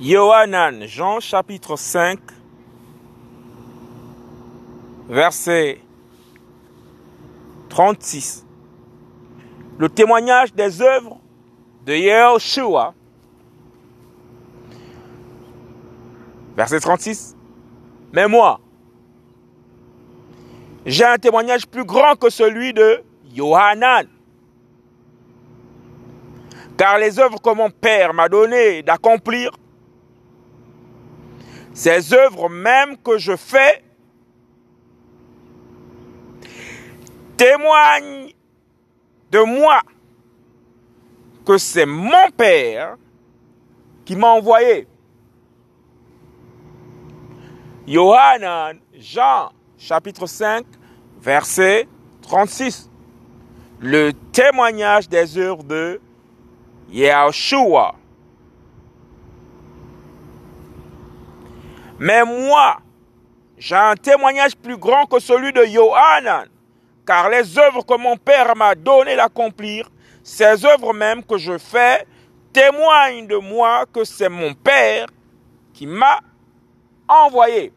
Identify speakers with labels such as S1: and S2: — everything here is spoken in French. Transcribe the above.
S1: Yohanan, Jean chapitre 5, verset 36. Le témoignage des œuvres de Yeshua. Verset 36. Mais moi, j'ai un témoignage plus grand que celui de Yohanan. Car les œuvres que mon Père m'a donné d'accomplir, ces œuvres même que je fais, témoignent de moi que c'est mon Père qui m'a envoyé. Yohanan, Jean, chapitre 5, verset 36. Le témoignage des œuvres de Yahshua. Mais moi, j'ai un témoignage plus grand que celui de Yohanan, car les œuvres que mon Père m'a donné d'accomplir, ces œuvres même que je fais, témoignent de moi que c'est mon Père qui m'a envoyé.